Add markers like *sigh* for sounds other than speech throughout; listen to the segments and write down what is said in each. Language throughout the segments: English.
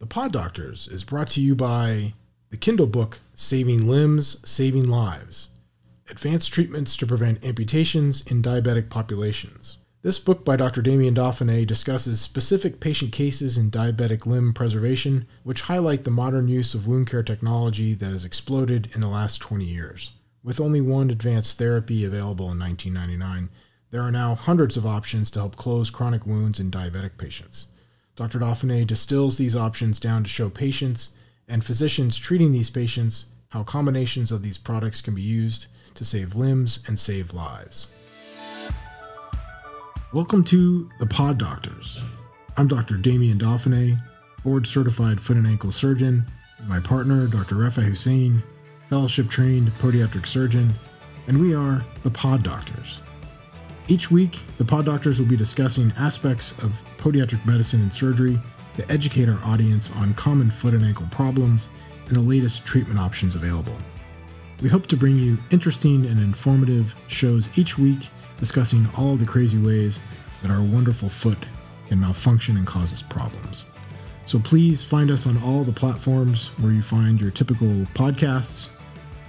The Pod Doctors is brought to you by the Kindle book Saving Limbs, Saving Lives Advanced Treatments to Prevent Amputations in Diabetic Populations. This book by Dr. Damien Dauphinee discusses specific patient cases in diabetic limb preservation, which highlight the modern use of wound care technology that has exploded in the last 20 years. With only one advanced therapy available in 1999, there are now hundreds of options to help close chronic wounds in diabetic patients. Dr. Dauphinee distills these options down to show patients and physicians treating these patients how combinations of these products can be used to save limbs and save lives. Welcome to the Pod Doctors. I'm Dr. Damien Dauphinee, board certified foot and ankle surgeon, and my partner, Dr. Raafae Hussain, fellowship trained podiatric surgeon, and we are the Pod Doctors. Each week, the Pod Doctors will be discussing aspects of podiatric medicine and surgery to educate our audience on common foot and ankle problems and the latest treatment options available. We hope to bring you interesting and informative shows each week discussing all the crazy ways that our wonderful foot can malfunction and cause us problems. So please find us on all the platforms where you find your typical podcasts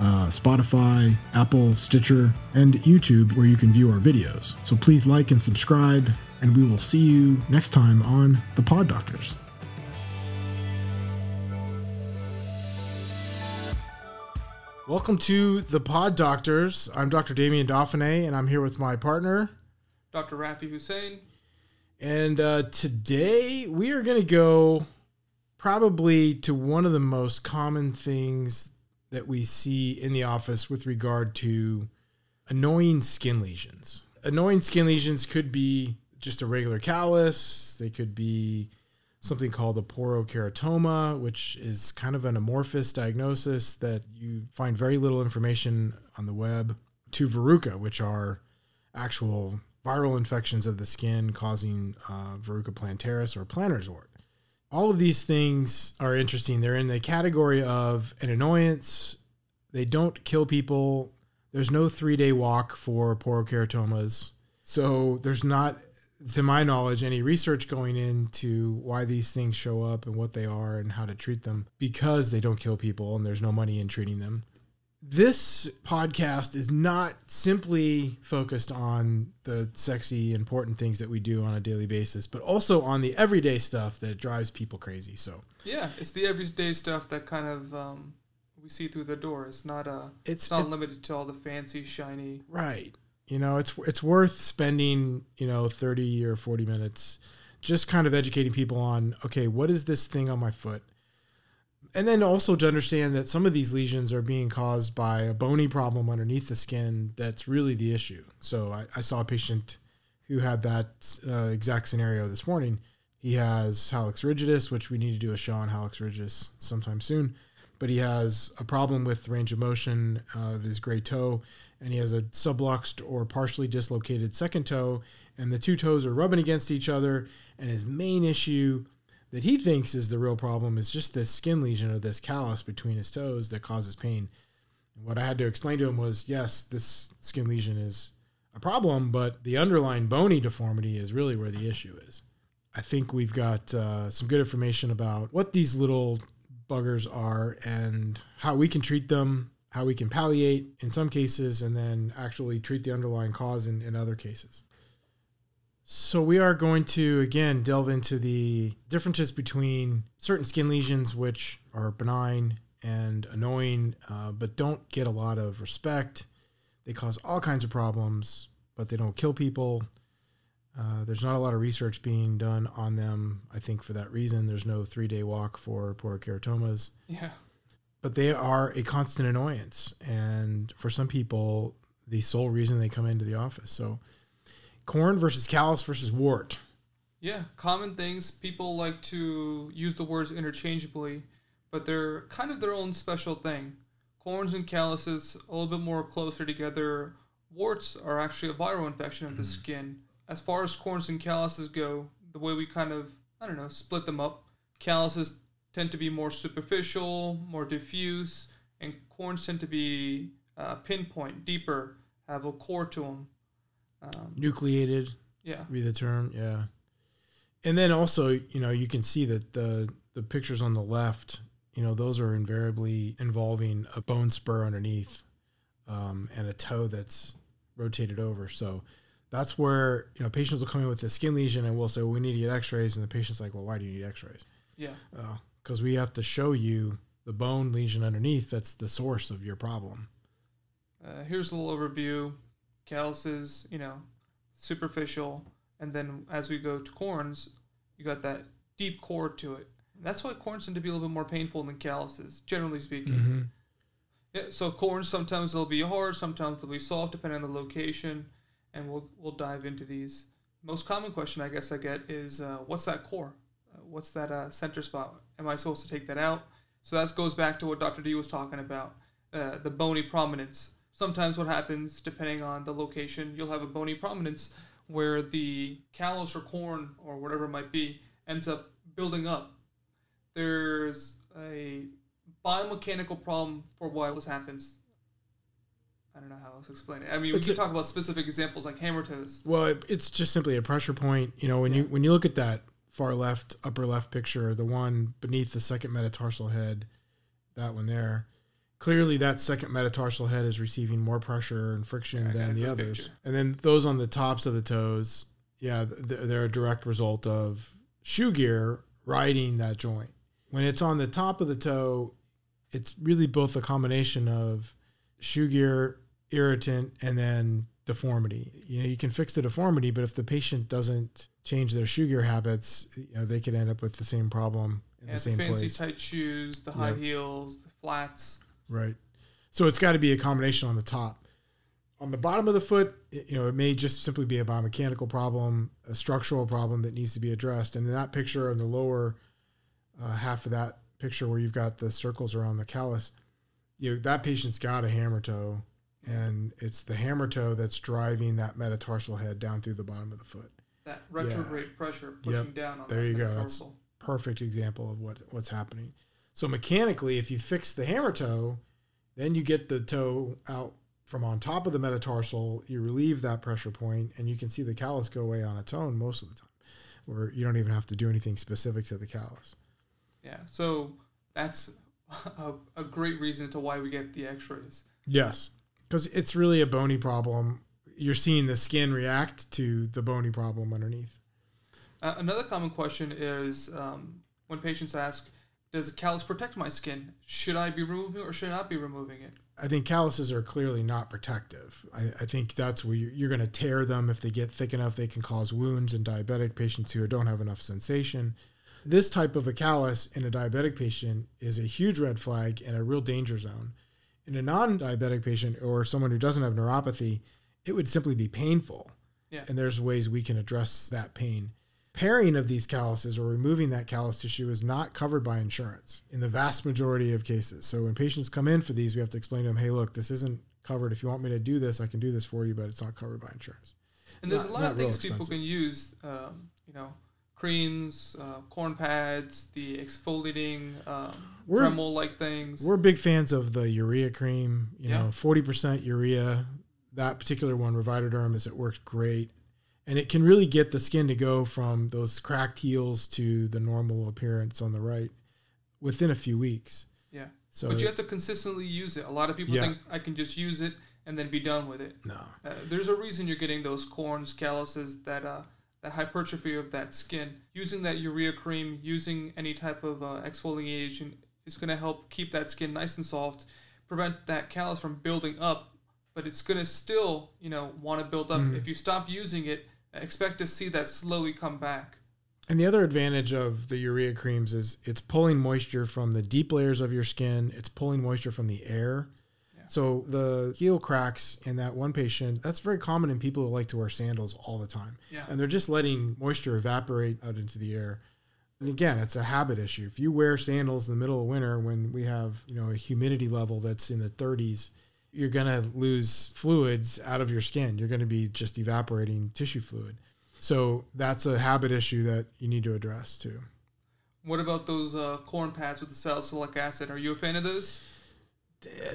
uh, Spotify, Apple, Stitcher, and YouTube, where you can view our videos. So please like and subscribe, and we will see you next time on The Pod Doctors. Welcome to The Pod Doctors. I'm Dr. Damien Dauphinee, and I'm here with my partner, Dr. Raafae Hussain. And uh, today we are going to go probably to one of the most common things that we see in the office with regard to annoying skin lesions. Annoying skin lesions could be just a regular callus, they could be something called a porokeratoma, which is kind of an amorphous diagnosis that you find very little information on the web, to verruca, which are actual viral infections of the skin causing uh, verruca plantaris or plantar's wart. All of these things are interesting. They're in the category of an annoyance. They don't kill people. There's no three day walk for porokeratomas. So there's not to my knowledge, any research going into why these things show up and what they are and how to treat them because they don't kill people and there's no money in treating them. This podcast is not simply focused on the sexy, important things that we do on a daily basis, but also on the everyday stuff that drives people crazy. So, yeah, it's the everyday stuff that kind of um, we see through the door. It's not a. It's, it's not it, limited to all the fancy, shiny. Right. You know, it's it's worth spending you know thirty or forty minutes just kind of educating people on okay, what is this thing on my foot, and then also to understand that some of these lesions are being caused by a bony problem underneath the skin that's really the issue. So I, I saw a patient who had that uh, exact scenario this morning. He has hallux rigidus, which we need to do a show on hallux rigidus sometime soon. But he has a problem with range of motion of his great toe, and he has a subluxed or partially dislocated second toe, and the two toes are rubbing against each other. And his main issue that he thinks is the real problem is just this skin lesion or this callus between his toes that causes pain. And what I had to explain to him was yes, this skin lesion is a problem, but the underlying bony deformity is really where the issue is. I think we've got uh, some good information about what these little buggers are and how we can treat them how we can palliate in some cases and then actually treat the underlying cause in, in other cases. So, we are going to again delve into the differences between certain skin lesions, which are benign and annoying, uh, but don't get a lot of respect. They cause all kinds of problems, but they don't kill people. Uh, there's not a lot of research being done on them. I think for that reason, there's no three day walk for porokeratomas. Yeah but they are a constant annoyance. And for some people, the sole reason they come into the office. So, corn versus callus versus wart. Yeah, common things. People like to use the words interchangeably, but they're kind of their own special thing. Corns and calluses a little bit more closer together. Warts are actually a viral infection of the mm. skin. As far as corns and calluses go, the way we kind of I don't know split them up, calluses tend to be more superficial, more diffuse, and corns tend to be uh, pinpoint, deeper, have a core to them. Um, Nucleated. Yeah. Be the term. Yeah. And then also, you know, you can see that the the pictures on the left, you know, those are invariably involving a bone spur underneath um, and a toe that's rotated over. So that's where you know patients will come in with a skin lesion and we'll say, well, we need to get X-rays, and the patient's like, well, why do you need X-rays? Yeah. Because uh, we have to show you the bone lesion underneath. That's the source of your problem. Uh, here's a little overview. Calluses, you know, superficial, and then as we go to corns, you got that deep core to it. That's why corns tend to be a little bit more painful than calluses, generally speaking. Mm-hmm. Yeah, so corns sometimes they'll be hard, sometimes they'll be soft, depending on the location, and we'll we'll dive into these. Most common question I guess I get is, uh, what's that core? Uh, what's that uh, center spot? Am I supposed to take that out? So that goes back to what Dr. D was talking about, uh, the bony prominence. Sometimes what happens, depending on the location, you'll have a bony prominence where the callus or corn or whatever it might be ends up building up. There's a biomechanical problem for why this happens. I don't know how else to explain it. I mean, It's we a- can talk about specific examples like hammer toes. Well, it, it's just simply a pressure point. You know, when you when you look at that far left, upper left picture, the one beneath the second metatarsal head, that one there, clearly that second metatarsal head is receiving more pressure and friction Yeah, than the others. picture. And then those on the tops of the toes, yeah, they're a direct result of shoe gear riding that joint. When it's on the top of the toe, it's really both a combination of shoe gear, irritant, and then deformity. You know, you can fix the deformity, but if the patient doesn't change their shoe gear habits, you know, they could end up with the same problem in Yeah, the the same fancy place. tight shoes, the high Yeah. heels, the flats. Right. So it's got to be a combination on the top. On the bottom of the foot, it- you know, it may just simply be a biomechanical problem, a structural problem that needs to be addressed. And in that picture, on the lower uh, half of that picture where you've got the circles around the callus, you know, that patient's got a hammer toe, and it's the hammer toe that's driving that metatarsal head down through the bottom of the foot. That retrograde pressure pushing down on There you go. That's- perfect example of what what's happening. So mechanically, if you fix the hammer toe, then you get the toe out from on top of the metatarsal. You relieve that pressure point, and you can see the callus go away on its own most of the time, where you don't even have to do anything specific to the callus. Yeah, so that's a, a great reason to why we get the X-rays. Yes, because it's really a bony problem. You're seeing the skin react to the bony problem underneath. Uh, another common question is um, when patients ask, "Does the callus protect my skin? Should I be removing or should I not be removing it?" I think calluses are clearly not protective. I, I think that's where you're, you're going to tear them if they get thick enough. They can cause wounds in diabetic patients who don't have enough sensation. This type of a callus in a diabetic patient is a huge red flag and a real danger zone. In a non-diabetic patient or someone who doesn't have neuropathy, it would simply be painful. Yeah. And there's ways we can address that pain. Paring of these calluses or removing that callus tissue is not covered by insurance in the vast majority of cases. So when patients come in for these, we have to explain to them, hey, look, this isn't covered. If you want me to do this, I can do this for you, but it's not covered by insurance. And there's Not- a lot of things people can use. Um, you know, creams, uh, corn pads, the exfoliating um, Dremel-like things. We're big fans of the urea cream, you Yeah. know, 40% urea. That particular one, Revitaderm, is it works great. And it can really get the skin to go from those cracked heels to the normal appearance on the right within a few weeks. Yeah. So but you have to consistently use it. A lot of people Yeah. think I can just use it and then be done with it. no. Uh, there's a reason you're getting those corns, calluses, that uh, that hypertrophy of that skin. Using that urea cream, using any type of uh, exfoliation is going to help keep that skin nice and soft, prevent that callus from building up. But it's going to still, you know, want to build up. Mhm. If you stop using it, expect to see that slowly come back. And the other advantage of the urea creams is it's pulling moisture from the deep layers of your skin. It's pulling moisture from the air. Yeah. So the heel cracks in that one patient, that's very common in people who like to wear sandals all the time. Yeah. And they're just letting moisture evaporate out into the air. And again, it's a habit issue. If you wear sandals in the middle of winter when we have, you know, a humidity level that's in the 30s, you're going to lose fluids out of your skin. You're going to be just evaporating tissue fluid. So that's a habit issue that you need to address too. What about those uh, corn pads with the salicylic acid? Are you a fan of those?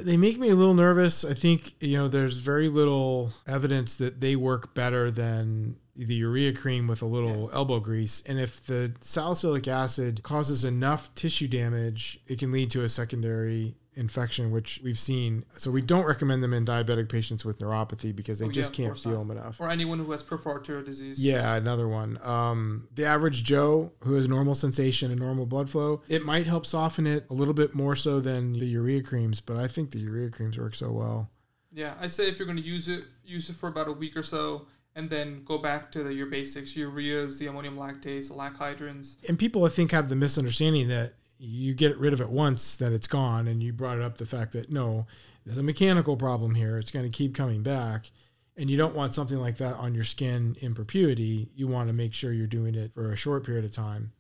They make me a little nervous. I think, you know, there's very little evidence that they work better than the urea cream with a little elbow grease. And if the salicylic acid causes enough tissue damage, it can lead to a secondary infection, which we've seen. So we don't recommend them in diabetic patients with neuropathy because they Oh, just of can't feel not. them enough. Or anyone who has peripheral arterial disease. Yeah, another one. Um, the average Joe who has normal sensation and normal blood flow, it might help soften it a little bit more so than the urea creams, but I think the urea creams work so well. Yeah, I say if you're going to use it, use it for about a week or so, and then go back to the, your basics: ureas, the ammonium lactate, the Lac-Hydrins. And people, I think, have the misunderstanding that you get rid of it once, then it's gone. And you brought it up the fact that no, there's a mechanical problem here. It's going to keep coming back. And you don't want something like that on your skin in perpetuity. You want to make sure you're doing it for a short period of time.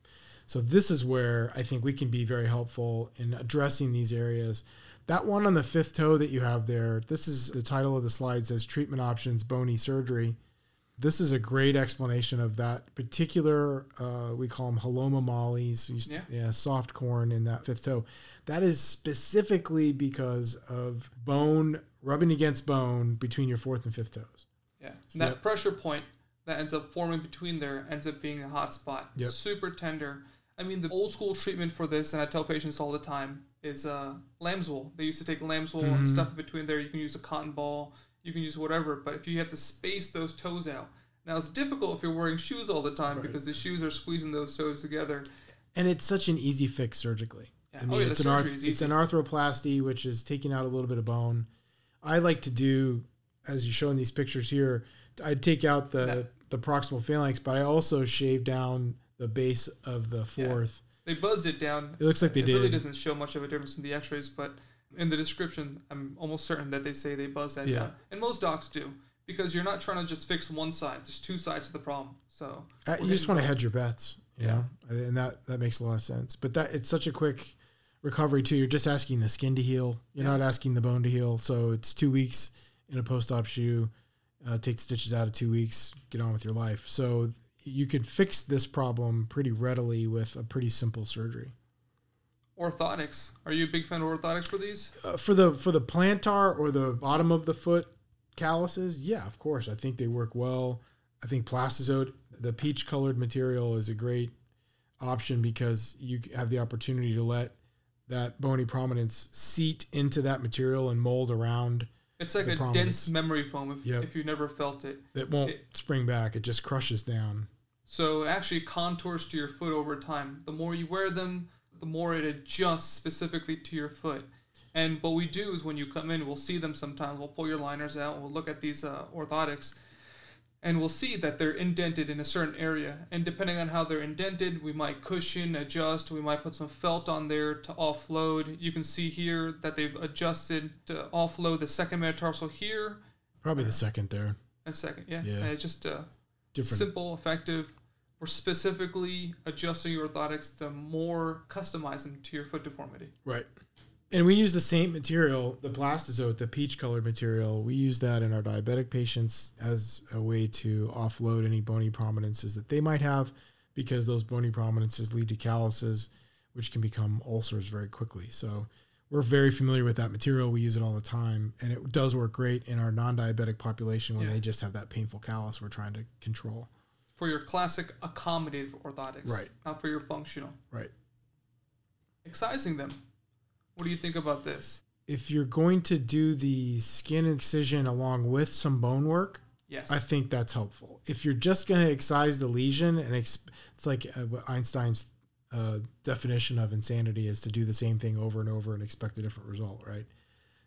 So, this is where I think we can be very helpful in addressing these areas. That one on the fifth toe that you have there, this is the title of the slide says treatment options, bony surgery. This is a great explanation of that particular, uh, we call them heloma mollies, Yeah. yeah, soft corn in that fifth toe. That is specifically because of bone rubbing against bone between your fourth and fifth toes. Yeah, and that Yep. pressure point that ends up forming between there ends up being a hot spot. Yep. Super tender. I mean, the old school treatment for this, and I tell patients all the time, is uh, lamb's wool. They used to take lamb's wool and Mhm. stuff it between there. You can use a cotton ball, you can use whatever, but if you have to space those toes out, now it's difficult if you're wearing shoes all the time Right. because the shoes are squeezing those toes together. And it's such an easy fix surgically. Yeah. I oh mean, yeah, the it's, an arth- surgery is it's an arthroplasty, which is taking out a little bit of bone. I like to do, as you show in these pictures here, I'd take out the, Yeah. the proximal phalanx, but I also shave down the base of the Yeah. fourth. They buzzed it down. It looks like they it did. really doesn't show much of a difference in the X-rays, but in the description, I'm almost certain that they say they buzz that Yeah. and most docs do because you're not trying to just fix one side. There's two sides to the problem. So you just want to hedge your bets, you Yeah. know, and that that makes a lot of sense. But that it's such a quick recovery too. You're just asking the skin to heal. You're Yeah. not asking the bone to heal. So it's two weeks in a post-op shoe. Uh, take stitches out of two weeks. Get on with your life. So you could fix this problem pretty readily with a pretty simple surgery. Orthotics. Are you a big fan of orthotics for these? Uh, for the for the plantar or the bottom of the foot calluses, yeah, of course. I think they work well. I think Plastazote, the peach colored material, is a great option because you have the opportunity to let that bony prominence seat into that material and mold around. It's like a prominence. dense memory foam if, Yep. if you've never felt it. It won't It- spring back. It just crushes down. So actually contours to your foot over time. The more you wear them, the more it adjusts specifically to your foot. And what we do is when you come in, we'll see them sometimes. We'll pull your liners out we'll look at these uh, orthotics and we'll see that they're indented in a certain area. And depending on how they're indented, we might cushion, adjust, we might put some felt on there to offload. You can see here that they've adjusted to offload the second metatarsal here Probably the second there. and second. Yeah. Yeah. And it's just uh, Different. simple, effective. We're specifically adjusting your orthotics to more customize them to your foot deformity. Right. And we use the same material, the Plastazote, the peach colored material. We use that in our diabetic patients as a way to offload any bony prominences that they might have because those bony prominences lead to calluses, which can become ulcers very quickly. So we're very familiar with that material. We use it all the time. And it does work great in our non diabetic population when Yeah. they just have that painful callus we're trying to control. For your classic accommodative orthotics. Right. Not for your functional. Right. Excising them. What do you think about this? If you're going to do the skin incision along with some bone work, Yes. I think that's helpful. If you're just going to excise the lesion, and ex- it's like uh, Einstein's uh, definition of insanity is to do the same thing over and over and expect a different result, right?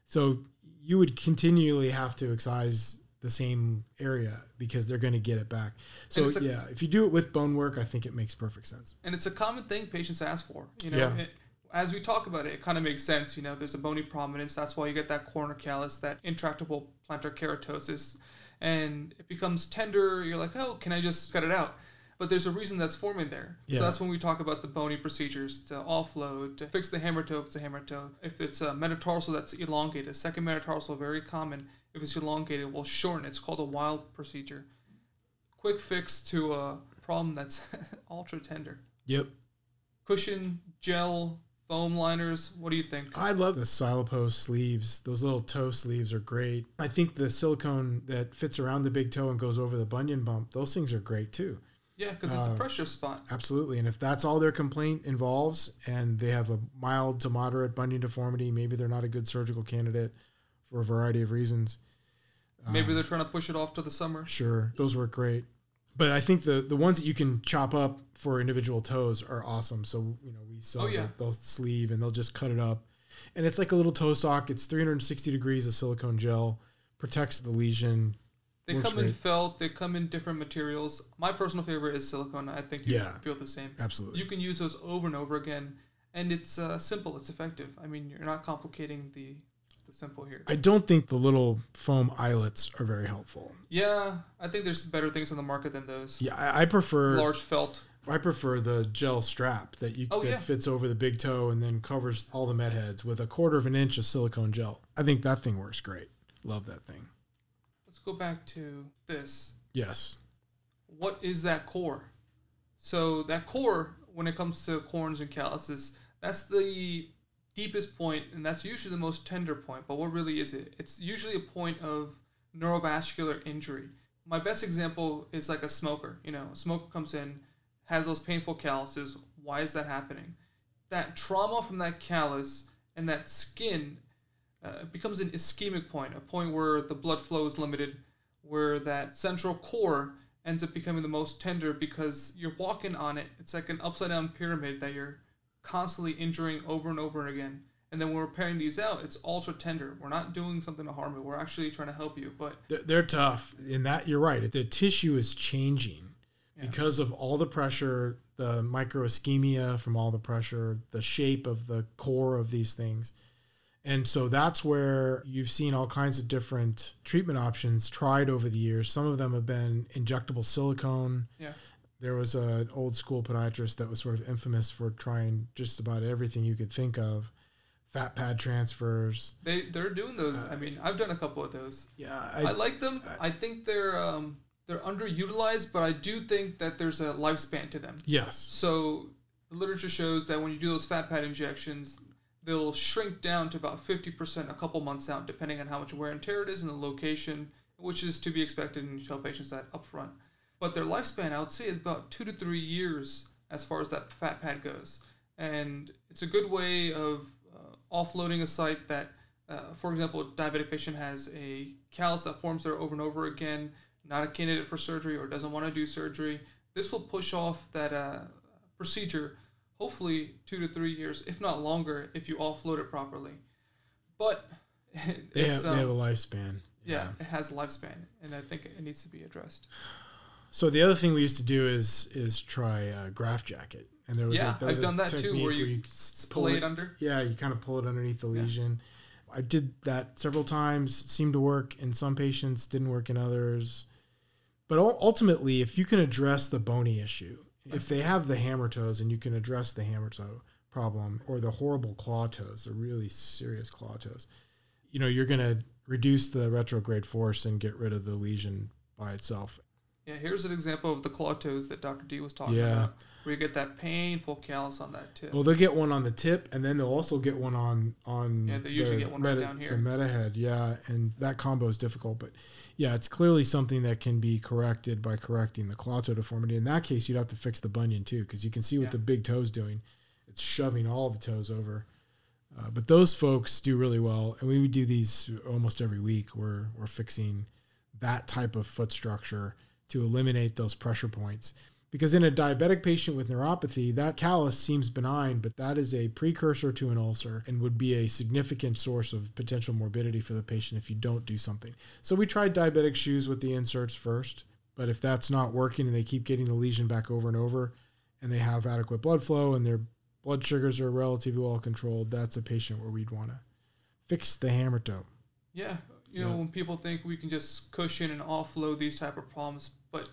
So you would continually have to excise the same area because they're going to get it back. So a- yeah, if you do it with bone work, I think it makes perfect sense. and it's a common thing patients ask for. You know, Yeah. it, as we talk about it, it kind of makes sense. You know, there's a bony prominence. That's why you get that corner callus, that intractable plantar keratosis, and it becomes tender. You're like, oh, can I just cut it out? But there's a reason that's forming there. Yeah. So that's when we talk about the bony procedures to offload, to fix the hammer toe if it's a hammer toe. If it's a metatarsal that's elongated, second metatarsal, very common. If it's elongated, we'll shorten. It's called a Weil procedure. Quick fix to a problem that's *laughs* ultra tender Yep. cushion, gel, foam liners. What do you think? I love the Silipos sleeves. Those little toe sleeves are great. I think the silicone that fits around the big toe and goes over the bunion bump, those things are great too. Yeah, because it's Uh, a pressure spot. Absolutely. And if that's all their complaint involves and they have a mild to moderate bunion deformity, maybe they're not a good surgical candidate for a variety of reasons. Maybe Um, they're trying to push it off to the summer. Sure, those work great. But I think the the ones that you can chop up for individual toes are awesome. So you know we sell Oh, yeah. the, the sleeve and they'll just cut it up, and it's like a little toe sock. It's 360 degrees of silicone gel, protects the lesion. They Works come in felt. They come in different materials. My personal favorite is silicone. I think you Yeah. feel the same. Absolutely. You can use those over and over again, and it's uh, simple. It's effective. I mean, you're not complicating the the simple here. I don't think the little foam eyelets are very helpful. yeah, I think there's better things on the market than those. Yeah, I, I prefer Large felt. I prefer the gel strap that you Oh, that yeah. fits over the big toe and then covers all the met heads with a quarter of an inch of silicone gel. I think that thing works great. Love that thing. Let's go back to this. Yes. What is that core? So that core, when it comes to corns and calluses, that's the deepest point, and that's usually the most tender point. But what really is it? It's usually a point of neurovascular injury. My best example is like a smoker. You know, a smoker comes in, has those painful calluses. Why is that happening? That trauma from that callus and that skin uh, becomes an ischemic point, a point where the blood flow is limited, where that central core ends up becoming the most tender because you're walking on it. It's like an upside down pyramid that you're constantly injuring over and over again. And then when we're repairing these out, it's ultra tender. We're not doing something to harm it. We're actually trying to help you. But They're, they're tough. In that, you're right. The tissue is changing Yeah. because of all the pressure, the microischemia from all the pressure, the shape of the core of these things. And so that's where you've seen all kinds of different treatment options tried over the years. Some of them have been injectable silicone. Yeah. There was an old school podiatrist that was sort of infamous for trying just about everything you could think of. Fat pad transfers. they, they're doing those. I mean, I've done a couple of those. Yeah, I, like them. I think they're um, they're underutilized, but I do think that there's a lifespan to them. yes. So the literature shows that when you do those fat pad injections, they'll shrink down to about 50% a couple months out, depending on how much wear and tear it is and the location, which is to be expected, and you tell patients that up front. But their lifespan, I would say, is about two to three years as far as that fat pad goes. And it's a good way of uh, offloading a site that, uh, for example, a diabetic patient has a callus that forms there over and over again, not a candidate for surgery or doesn't want to do surgery. This will push off that uh, procedure, hopefully two to three years, if not longer, if you offload it properly. But *laughs* They have, they have a um, lifespan. yeah, it has a lifespan, and I think it needs to be addressed. So the other thing we used to do is is try a graft jacket, and there was Yeah, a, there I've a done that too, where you pull Splay it. it under. Yeah, you kind of pull it underneath the Yeah. lesion. I did that several times. It seemed to work in some patients, didn't work in others. But ultimately, if you can address the bony issue, if they have the hammer toes and you can address the hammer toe problem or the horrible claw toes, the really serious claw toes, you know, you're going to reduce the retrograde force and get rid of the lesion by itself. Yeah, here's an example of the claw toes that Dr. D was talking Yeah. about, where you get that painful callus on that tip. Well, they'll get one on the tip, and then they'll also get one on on. Yeah, they usually the get one right meta, down here. The meta head, yeah, and that combo is difficult, but yeah, it's clearly something that can be corrected by correcting the claw toe deformity. In that case, you'd have to fix the bunion too, because you can see what Yeah. the big toe's doing. It's shoving all the toes over. Uh, but those folks do really well, and we would do these almost every week. We're we're fixing that type of foot structure to eliminate those pressure points. Because in a diabetic patient with neuropathy, that callus seems benign, but that is a precursor to an ulcer and would be a significant source of potential morbidity for the patient if you don't do something. So we tried diabetic shoes with the inserts first, but if that's not working and they keep getting the lesion back over and over and they have adequate blood flow and their blood sugars are relatively well controlled, that's a patient where we'd want to fix the hammer toe. Yeah, you know, Yeah. when people think we can just cushion and offload these type of problems, but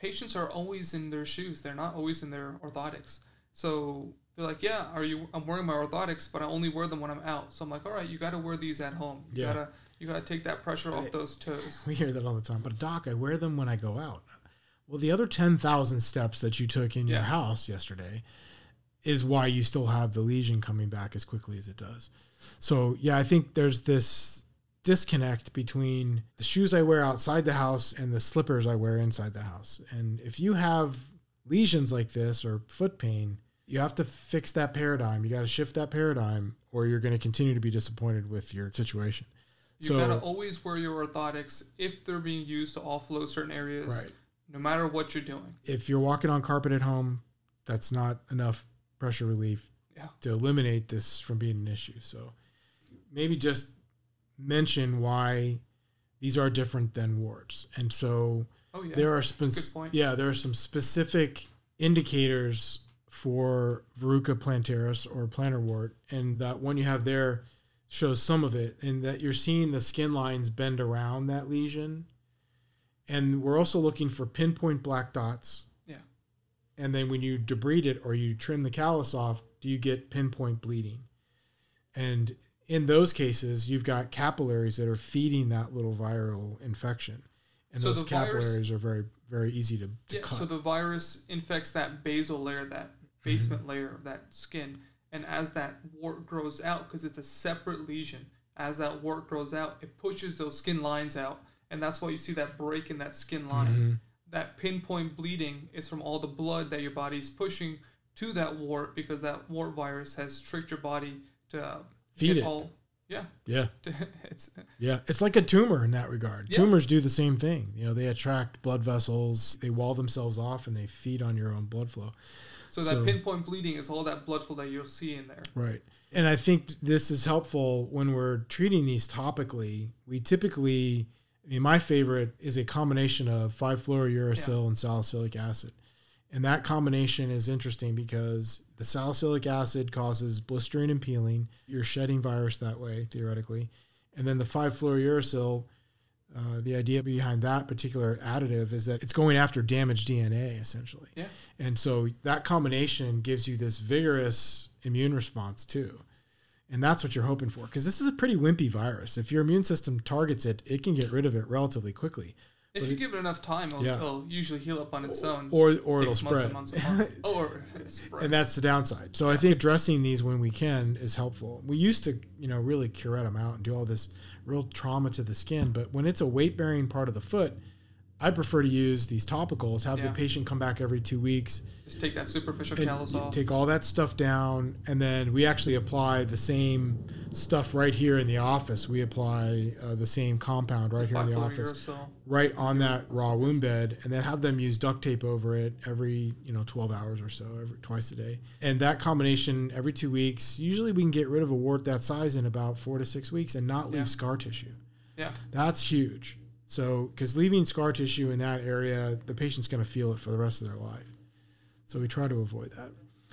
patients are always in their shoes. They're not always in their orthotics. So they're like, yeah, are you? I'm wearing my orthotics, but I only wear them when I'm out. So I'm like, all right, you got to wear these at home. You Yeah. gotta you gotta take that pressure off I- those toes. *laughs* We hear that all the time. But doc, I wear them when I go out. Well, the other ten thousand steps that you took in your house yesterday, is why you still have the lesion coming back as quickly as it does. So, yeah, I think there's this disconnect between the shoes I wear outside the house and the slippers I wear inside the house. And if you have lesions like this or foot pain, you have to fix that paradigm. You got to shift that paradigm, or you're going to continue to be disappointed with your situation. You so, gotta always wear your orthotics if they're being used to offload certain areas, right. no matter what you're doing. If you're walking on carpet at home, that's not enough pressure relief yeah. to eliminate this from being an issue. So maybe just mention why these are different than warts. And so oh, yeah. there are spe- yeah, there are some specific indicators for verruca plantaris or plantar wart, and that one you have there shows some of it, and that you're seeing the skin lines bend around that lesion. And we're also looking for pinpoint black dots. Yeah. And then when you debride it or you trim the callus off, do you get pinpoint bleeding? And in those cases, you've got capillaries that are feeding that little viral infection. And so those capillaries virus, are very, very easy to, to yeah, cut. So the virus infects that basal layer, that basement mm-hmm. layer of that skin. And as that wart grows out, because it's a separate lesion, as that wart grows out, it pushes those skin lines out. And that's why you see that break in that skin line. Mm-hmm. That pinpoint bleeding is from all the blood that your body's pushing to that wart because that wart virus has tricked your body to feed it. All, yeah. Yeah. *laughs* it's yeah. It's like a tumor in that regard. Yeah. Tumors do the same thing. You know, they attract blood vessels, they wall themselves off, and they feed on your own blood flow. So that pinpoint bleeding is all that blood flow that you'll see in there. Right. And I think this is helpful when we're treating these topically. We typically, I mean, my favorite is a combination of 5-fluorouracil yeah. and salicylic acid. And that combination is interesting because the salicylic acid causes blistering and peeling. You're shedding virus that way, theoretically. And then the 5-fluorouracil, uh, the idea behind that particular additive is that it's going after damaged DNA, essentially. Yeah. And so that combination gives you this vigorous immune response, too. And that's what you're hoping for. Because this is a pretty wimpy virus. If your immune system targets it, it can get rid of it relatively quickly. If you it, give it enough time, it'll, yeah. it'll, usually heal up on its own. Or or it'll spread. Months and, months and, *laughs* or spread. and that's the downside. So I think addressing these when we can is helpful. We used to, you know, really curette them out and do all this real trauma to the skin, but when it's a weight bearing part of the foot, I prefer to use these topicals. Have yeah. the patient come back every two weeks. Just take that superficial callus off. Take all that stuff down, and then we actually apply the same stuff right here in the office. We apply uh, the same compound right here in the office, right on that raw wound bed, and then have them use duct tape over it every you know 12 hours or so, every twice a day. And that combination every two weeks. Usually, we can get rid of a wart that size in about four to six weeks and not leave yeah. scar tissue. Yeah, that's huge. So, because leaving scar tissue in that area, the patient's going to feel it for the rest of their life. So, we try to avoid that.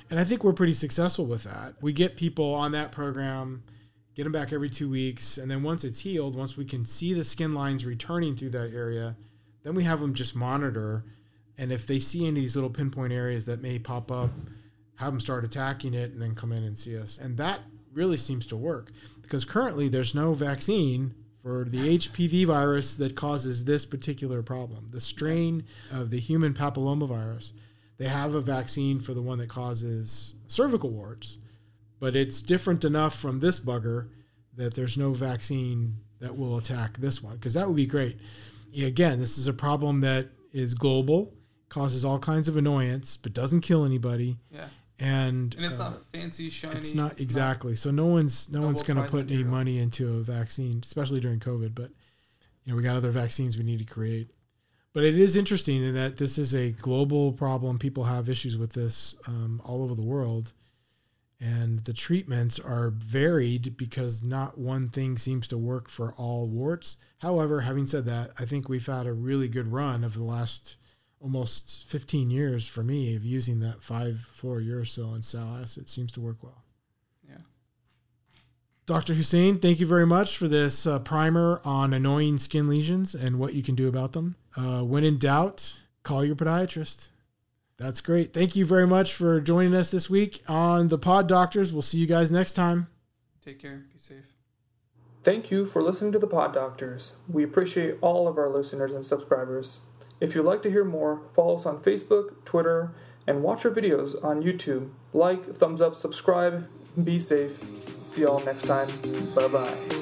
And I think we're pretty successful with that. We get people on that program, get them back every two weeks. And then once it's healed, once we can see the skin lines returning through that area, then we have them just monitor. And if they see any of these little pinpoint areas that may pop up, have them start attacking it and then come in and see us. And that really seems to work because currently there's no vaccine for the HPV virus that causes this particular problem. The strain of the human papillomavirus, they have a vaccine for the one that causes cervical warts, but it's different enough from this bugger that there's no vaccine that will attack this one because that would be great. Again, this is a problem that is global, causes all kinds of annoyance, but doesn't kill anybody. Yeah and and it's uh, not fancy shiny. It's not it's exactly. Not so no one's no one's going to put any money into a vaccine, especially during COVID. But you know, we got other vaccines we need to create. But it is interesting in that this is a global problem. People have issues with this um, all over the world, and the treatments are varied because not one thing seems to work for all warts. However, having said that, I think we've had a really good run of the last almost 15 years for me of using that 5-fluorouracil and sal acid seems to work well. Yeah. Dr. Hussain, thank you very much for this uh, primer on annoying skin lesions and what you can do about them. Uh, when in doubt, call your podiatrist. That's great. Thank you very much for joining us this week on the Pod Doctors. We'll see you guys next time. Take care. Be safe. Thank you for listening to the Pod Doctors. We appreciate all of our listeners and subscribers. If you'd like to hear more, follow us on Facebook, Twitter, and watch our videos on YouTube. Like, thumbs up, subscribe, be safe. See y'all next time. Bye bye.